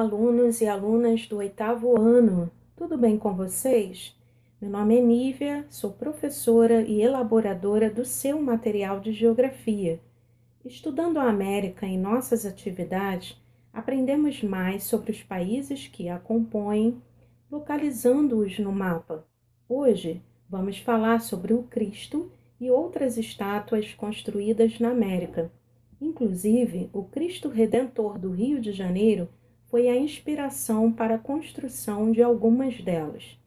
alunos e alunas do oitavo ano, tudo bem com vocês? Meu nome é Nívia, sou professora e elaboradora do seu material de geografia. Estudando a América em nossas atividades, aprendemos mais sobre os países que a compõem, localizando-os no mapa. Hoje vamos falar sobre o Cristo e outras estátuas construídas na América. Inclusive, o Cristo Redentor do Rio de Janeiro foi a inspiração para a construção de algumas delas.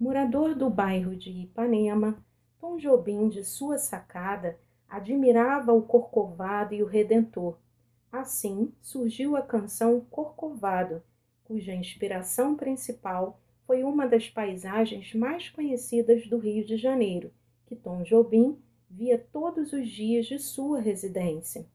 Morador do bairro de Ipanema, Tom Jobim, de sua sacada, admirava o Corcovado e o Redentor. Assim surgiu a canção Corcovado, cuja inspiração principal foi uma das paisagens mais conhecidas do Rio de Janeiro, que Tom Jobim via todos os dias de sua residência.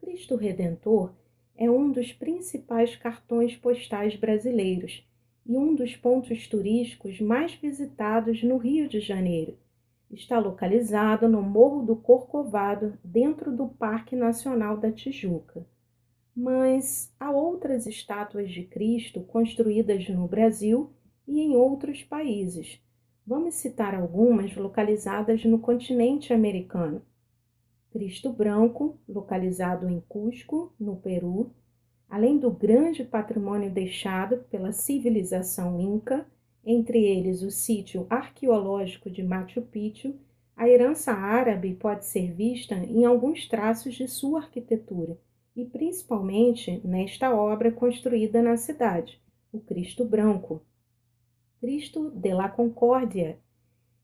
Cristo Redentor é um dos principais cartões postais brasileiros e um dos pontos turísticos mais visitados no Rio de Janeiro. Está localizado no Morro do Corcovado, dentro do Parque Nacional da Tijuca. Mas há outras estátuas de Cristo construídas no Brasil e em outros países. Vamos citar algumas localizadas no continente americano. Cristo Branco, localizado em Cusco, no Peru, além do grande patrimônio deixado pela civilização inca, entre eles o sítio arqueológico de Machu Picchu, a herança árabe pode ser vista em alguns traços de sua arquitetura, e principalmente nesta obra construída na cidade, o Cristo Branco. Cristo de la Concórdia,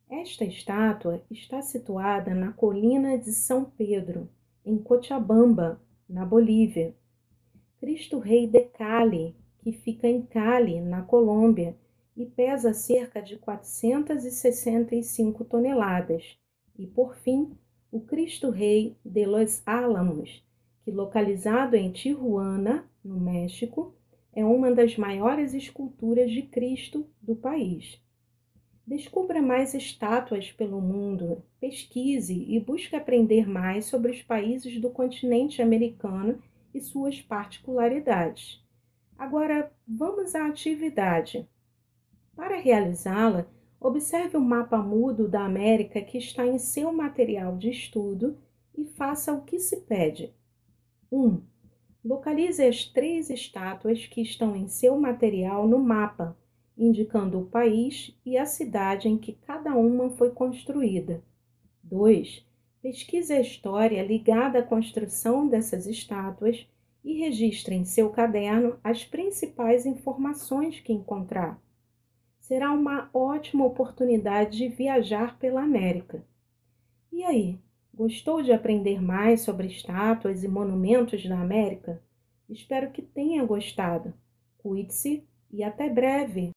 esta estátua está situada na colina de São Pedro, em Cochabamba, na Bolívia. Cristo Rei de Cali, que fica em Cali, na Colômbia, e pesa cerca de 465 toneladas. E, por fim, o Cristo Rei de Los Álamos, que localizado em Tijuana, no México, é uma das maiores esculturas de Cristo do país. Descubra mais estátuas pelo mundo, pesquise e busque aprender mais sobre os países do continente americano e suas particularidades. Agora, vamos à atividade. Para realizá-la, observe o mapa mudo da América que está em seu material de estudo e faça o que se pede. 1. Um, localize as três estátuas que estão em seu material no mapa indicando o país e a cidade em que cada uma foi construída. 2. Pesquise a história ligada à construção dessas estátuas e registre em seu caderno as principais informações que encontrar. Será uma ótima oportunidade de viajar pela América. E aí, gostou de aprender mais sobre estátuas e monumentos da América? Espero que tenha gostado. Cuide-se e até breve!